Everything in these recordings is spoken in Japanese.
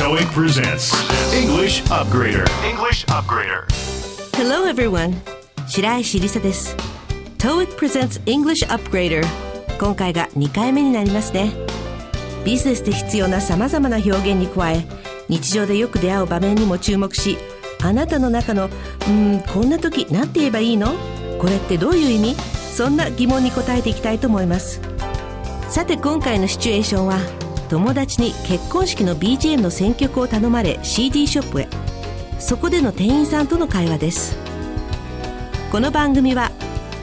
TOEIC presents English Upgrader. English Upgrader. Hello everyone 白石りさです TOEIC presents English Upgrader 今回が2回目になりますねビジネスで必要な様々な表現に加え日常でよく出会う場面にも注目しあなたの中の「うんこんな時何て言えばいいの？これってどういう意味?」そんな疑問に答えていきたいと思いますさて今回のシチュエーションは友達に結婚式の BGM の選曲を頼まれ CD ショップへ。そこでの店員さんとの会話です。この番組は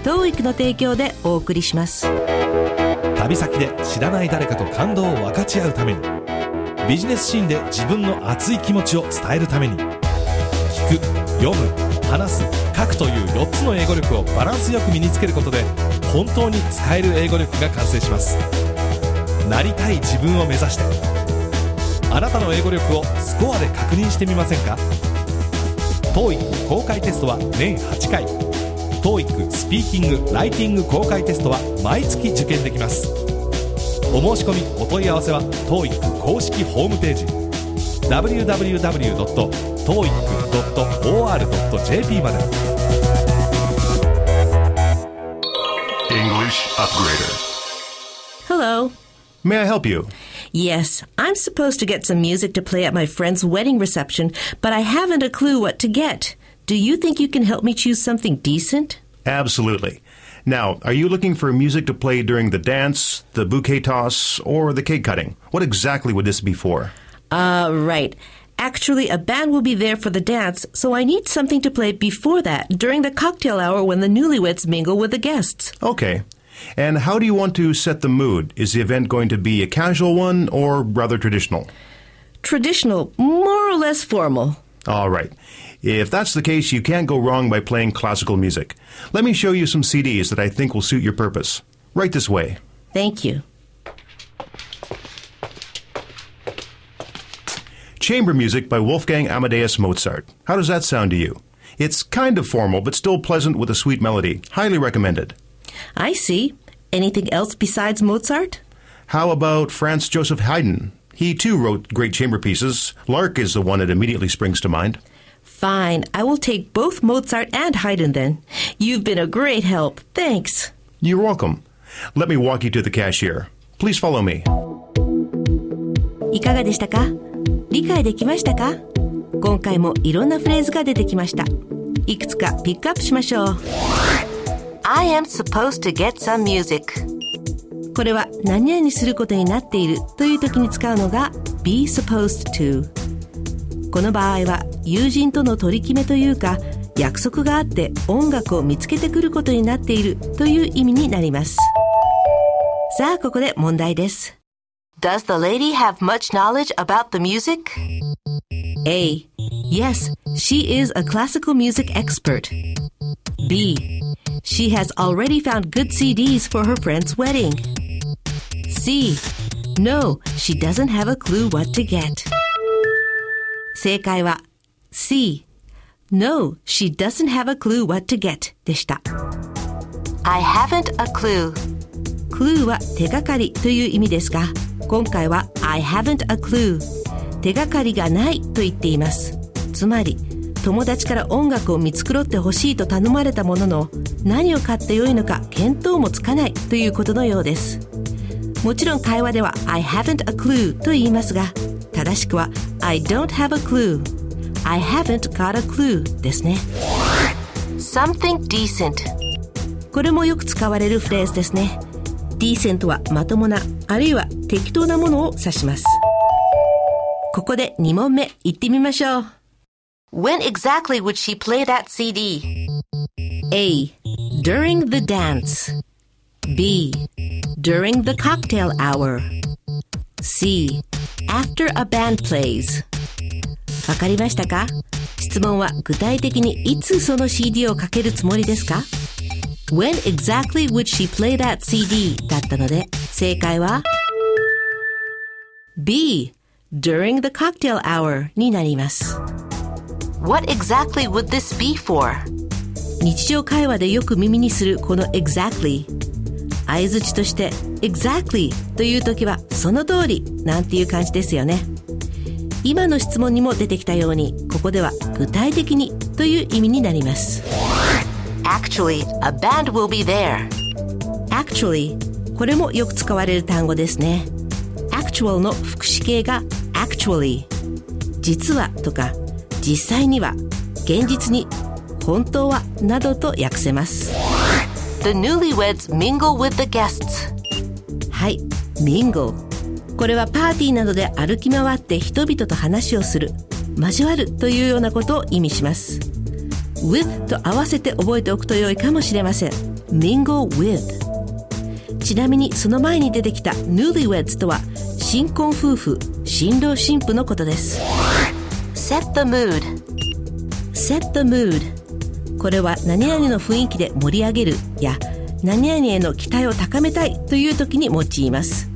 TOEIC の提供でお送りします。旅先で知らない誰かと感動を分かち合うためにビジネスシーンで自分の熱い気持ちを伝えるために聞く読む話す書くという4つの英語力をバランスよく身につけることで本当に使える英語力が完成します。なりたい自分を目指して。あなたの英語力をスコアで確認してみませんか？TOEIC 公開テストは年8回。TOEIC スピーキング・ライティング公開テストは毎月受験できます。お申し込みお問い合わせは TOEIC 公式ホームページ。www.toeic.or.jp まで。English Upgrader. Hello May I help you? Yes, I'm supposed to get some music to play at my friend's wedding reception, but I haven't a clue what to get. Do you think you can help me choose something decent? Absolutely. Now, are you looking for music to play during the dance, the bouquet toss, or the cake cutting? What exactly would this be for? Uh, right. Actually, a band will be there for the dance, so I need something to play before that, during the cocktail hour when the newlyweds mingle with the guests. Okay. And how do you want to set the mood? Is the event going to be a casual one or rather traditional? Traditional, more or less formal. All right. If that's the case, you can't go wrong by playing classical music. Let me show you some CDs that I think will suit your purpose. Right this way. Thank you. Chamber Music by Wolfgang Amadeus Mozart. How does that sound to you? It's kind of formal, but still pleasant with a sweet melody. Highly recommended. I see. Anything else besides Mozart? How about Franz Joseph Haydn? He too wrote great chamber pieces. Lark is the one that immediately springs to mind. Fine. I will take both Mozart and Haydn then. You've been a great help. Thanks. You're welcome. Let me walk you to the cashier. Please follow me. いかがでしたか理解できましたか今回もいろんなフレーズが出てきました。いくつかピックアップしましょう。 I am supposed to get some music. これは何々することになっているという時に使うのが be supposed to。この場合は友人との取り決めというか約束があって音楽を見つけてくることになっているという意味になります。さあ、ここで問題です。Does the lady have much knowledge about the music? A. Yes, she is a classical music expert. B. She has already found good CDs for her friend's wedding. C. No, she doesn't have a clue what to get. 正解は C. No, she doesn't have a clue what to get でした。I haven't a clue. clue は手がかりという意味ですが、今回は I haven't a clue 手がかりがないと言っていますつまり 友達から音楽を見繕ってほしいと頼まれたものの何を買ってよいのか見当もつかないということのようです。もちろん会話では I haven't a clue と言いますが正しくは I don't have a clue I haven't got a clue ですね。Something decent これもよく使われるフレーズですね。decent はまともなあるいは適当なものを指します。ここで2問目いってみましょう。When exactly would she play that CD? A. During the dance B. During the cocktail hour C. After a band plays わかりましたか質問は具体的にいつその CD をかけるつもりですか When exactly would she play that CD? だったので、正解は B. During the cocktail hour になります。 What exactly would this be for? 日常会話でよく耳にするこの exactly 相づちとして exactly という時はその通りなんていう感じですよね。今の質問にも出てきたようにここでは具体的にという意味になります。Actually, a band will be there. actually これもよく使われる単語ですね。Actual の副詞形が actually 実はとか実際には現実に本当はなどと訳せます。The newlyweds mingle with the guests. はい mingle これはパーティーなどで歩き回って人々と話をする交わるというようなことを意味します。with と合わせて覚えておくと良いかもしれません。mingle with ちなみにその前に出てきた newlyweds とは新婚夫婦新郎新婦のことです Set the mood. set the mood これは何々の雰囲気で盛り上げるや何々への期待を高めたいという時に用います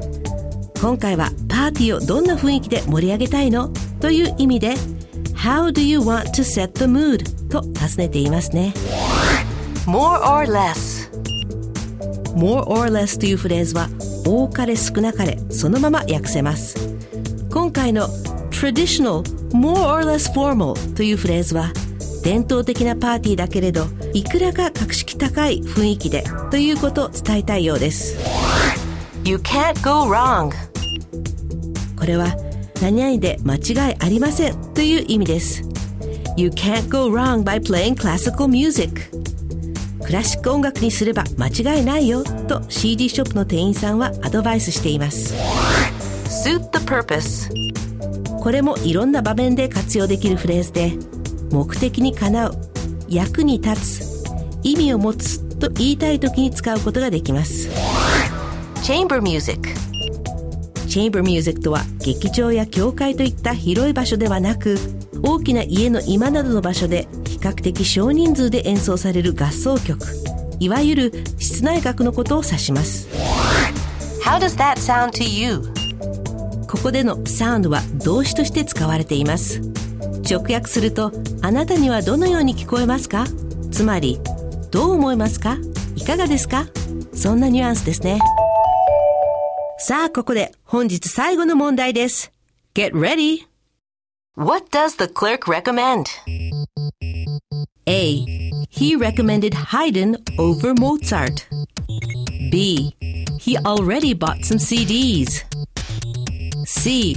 今回はパーティーをどんな雰囲気で盛り上げたいの？という意味で How do you want to set the mood? と尋ねていますね More or less. more or less というフレーズは多かれ少なかれそのまま訳せます今回の traditional more or less formal というフレーズは伝統的なパーティーだけれどいくらか格式高い雰囲気でということを伝えたいようです You can't go wrong. これは何々で間違いありませんという意味です You can't go wrong by playing classical music クラシック音楽にすれば間違いないよと CD ショップの店員さんはアドバイスしています Suit the purpose. これもいろんな場面で活用できるフレーズで目的にかなう役に立つ意味を持つと言いたい時に使うことができます Chamber music. チェンバーミュージックとは劇場や教会といった広い場所ではなく大きな家の居間などの場所で比較的少人数で演奏される合奏曲いわゆる室内楽のことを指します How does that sound to you? ここでのサウンドは動詞として使われています直訳するとあなたにはどのように聞こえますかつまりどう思いますかいかがですかそんなニュアンスですねさあここで本日最後の問題です Get ready! What does the clerk recommend? A. He recommended Haydn over Mozart. B. He already bought some CDs. C.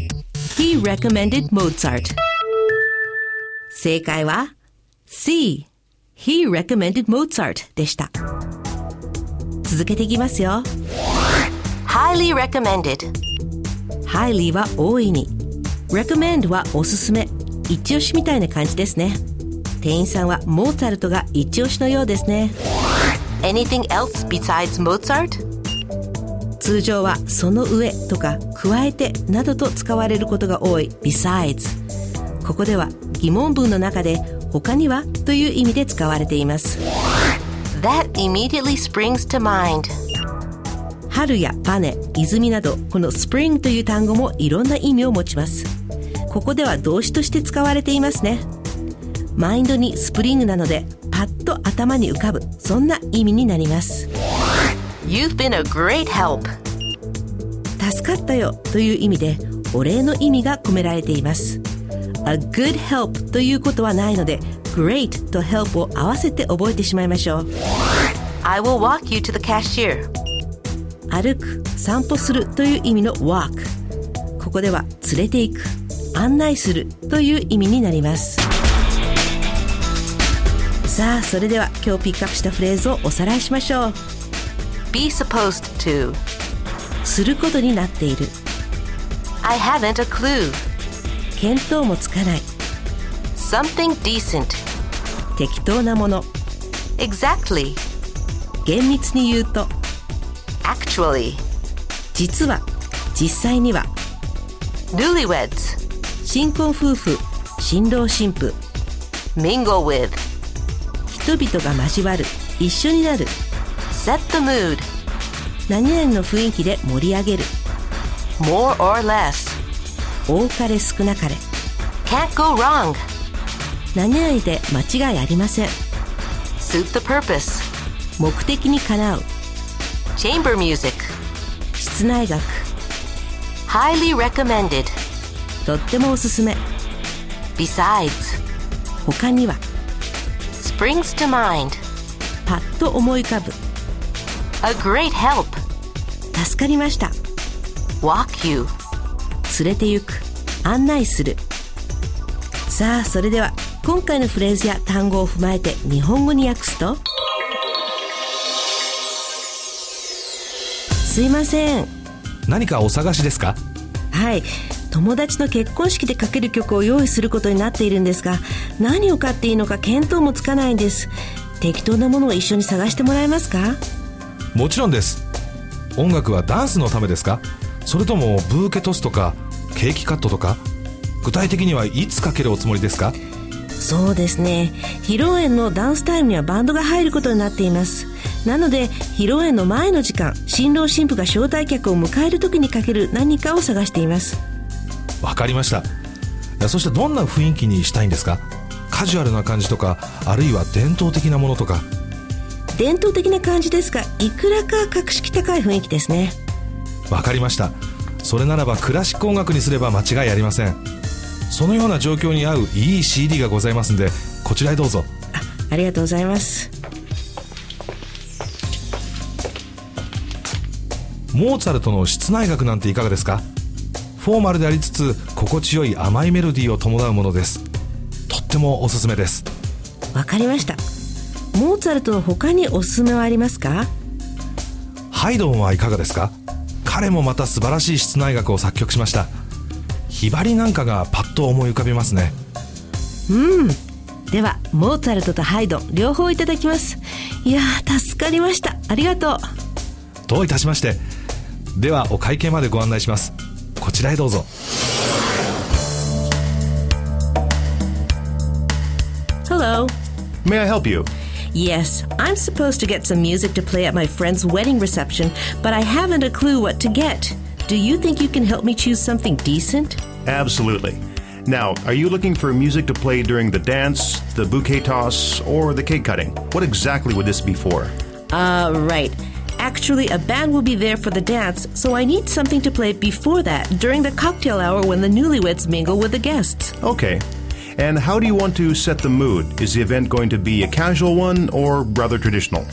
He recommended Mozart. 正解は C. He recommended Mozart でした。続けていきますよ。Highly recommended. highly は大いに。recommend はおすすめ。一押しみたいな感じですね。店員さんはモーツァルトが一押しのようですね。Anything else besides Mozart? 通常はその上とか加えてなどと使われることが多い。Besides ここでは疑問文の中で他にはという意味で使われています。That immediately springs to mind. 春やバネ泉などこの spring という単語もいろんな意味を持ちます。ここでは動詞として使われていますね。マインドにスプリングなのでパッと頭に浮かぶそんな意味になります You've been a great help. 助かったよという意味でお礼の意味が込められています。A good help ということはないので Great と help を合わせて覚えてしまいましょう。I will walk you to the cashier. 歩く散歩するという意味の walk ここでは連れて行く案内するという意味になります。さあそれでは今日ピックアップしたフレーズをおさらいしましょう Be supposed to. することになっている I haven't a clue. 見当もつかない Something decent. 適当なもの Exactly. 厳密に言うと Actually. 実は実際には Newlyweds. 新婚夫婦新郎新婦 Mingle with. 人々が交わる一緒になる Set the mood. 何々の雰囲気で盛り上げる More or less. 多かれ少なかれ Can't go wrong. 何々で間違いありません Suit the purpose. 目的にかなう Chamber music. 室内楽 Highly recommended. とってもおすすめ Besides, 他には springs to mind. パッと思い浮かぶ A great help. 助かりました。Walk you. 連れて行く。案内する。さあそれでは今回のフレーズや単語を踏まえて日本語に訳すと。すいません。何かお探しですか？はい。友達の結婚式でかける曲を用意することになっているんですが何を買っていいのか見当もつかないんです。適当なものを一緒に探してもらえますか？もちろんです。音楽はダンスのためですか？それともブーケトスとかケーキカットとか？具体的にはいつかけるおつもりですか？そうですね。披露宴のダンスタイムにはバンドが入ることになっています。なので披露宴の前の時間新郎新婦が招待客を迎える時にかける何かを探しています。わかりました。そしてどんな雰囲気にしたいんですか？カジュアルな感じとかあるいは伝統的なものとか伝統的な感じですがいくらか格式高い雰囲気ですね。わかりました。それならばクラシック音楽にすれば間違いありません。そのような状況に合ういい CD がございますんでこちらへどうぞ。ありがとうございます。モーツァルトの室内楽なんていかがですか？フォーマルでありつつ心地よい甘いメロディーを伴うものです。とってもおすすめです。わかりましたモーツァルトの他におすすめはありますか？ハイドンはいかがですか？彼もまた素晴らしい室内楽を作曲しました。ひばりなんかがパッと思い浮かびますね。ではモーツァルトとハイドン両方いただきます。いやー助かりました。ありがとう。どういたしまして。ではお会計までご案内します。こちらへどうぞ。Hello. May I help you? Yes, I'm supposed to get some music to play at my friend's wedding reception, but I haven't a clue what to get. Do you think you can help me choose something decent? Absolutely. Now, are you looking for music to play during the dance, the bouquet toss, or the cake cutting? What exactly would this be for? Uh, right. Actually, a band will be there for the dance, so I need something to play before that, during the cocktail hour when the newlyweds mingle with the guests. Okay. And how do you want to set the mood? Is the event going to be a casual one or rather traditional?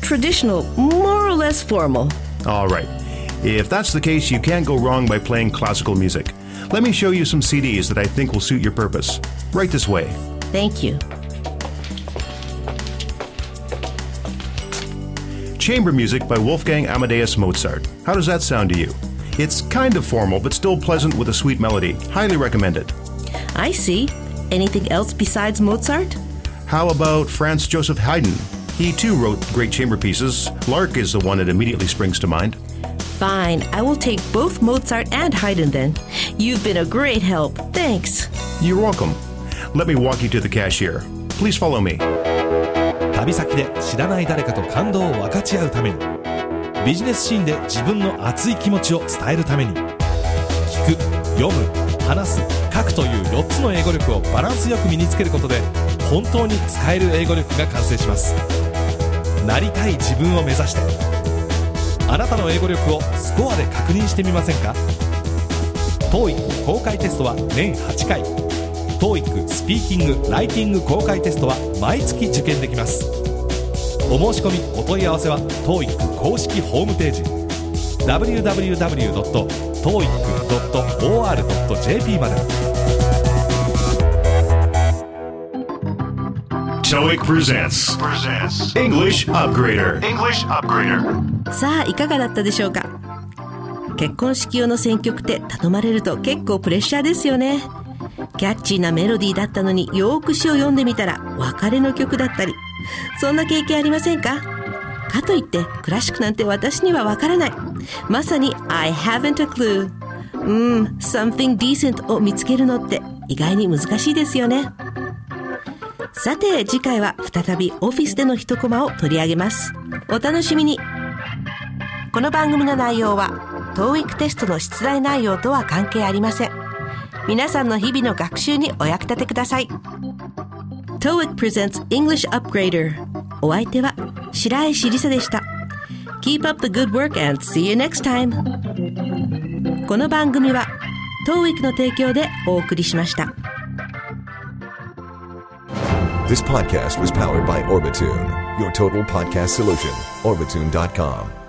Traditional, more or less formal. All right. If that's the case, you can't go wrong by playing classical music. Let me show you some CDs that I think will suit your purpose. Right this way. Thank you. Chamber Music by Wolfgang Amadeus Mozart. How does that sound to you? It's kind of formal, but still pleasant with a sweet melody. Highly recommended. I see. Anything else besides Mozart? How about Franz Joseph Haydn? He too wrote great chamber pieces. Lark is the one that immediately springs to mind. Fine, I will take both Mozart and Haydn then. You've been a great help. Thanks. You're welcome. Let me walk you to the cashier. Please follow me. 旅先で知らない誰かと感動を分かち合うためにビジネスシーンで自分の熱い気持ちを伝えるために聞く読む 話す書くという4つの英語力をバランスよく身につけることで本当に使える英語力が完成します。なりたい自分を目指して。あなたの英語力をスコアで確認してみませんか？TOEIC 公開テストは年8回。TOEIC スピーキング・ライティング公開テストは毎月受験できます。お申し込みお問い合わせは TOEIC 公式ホームページ。www. www.toeic.or.jp まで TOEIC presents. Presents. English Upgrader. English Upgrader. さあ、いかがだったでしょうか？結婚式用の選曲って頼まれると結構プレッシャーですよね。キャッチーなメロディーだったのによーく詩を読んでみたら別れの曲だったり。そんな経験ありませんか？かといってクラシックなんて私にはわからない。まさに I haven't a clue。うん、something decent を見つけるのって意外に難しいですよね。さて次回は再びオフィスでの一コマを取り上げます。お楽しみに。この番組の内容は TOEIC テストの出題内容とは関係ありません皆さんの日々の学習にお役立てください TOEIC presents English Upgrader お相手は白石りさでした Keep up the good work and see you next time この番組は TOEIC の提供でお送りしました This podcast was powered by Orbitune, your total podcast solution. Orbitune.com.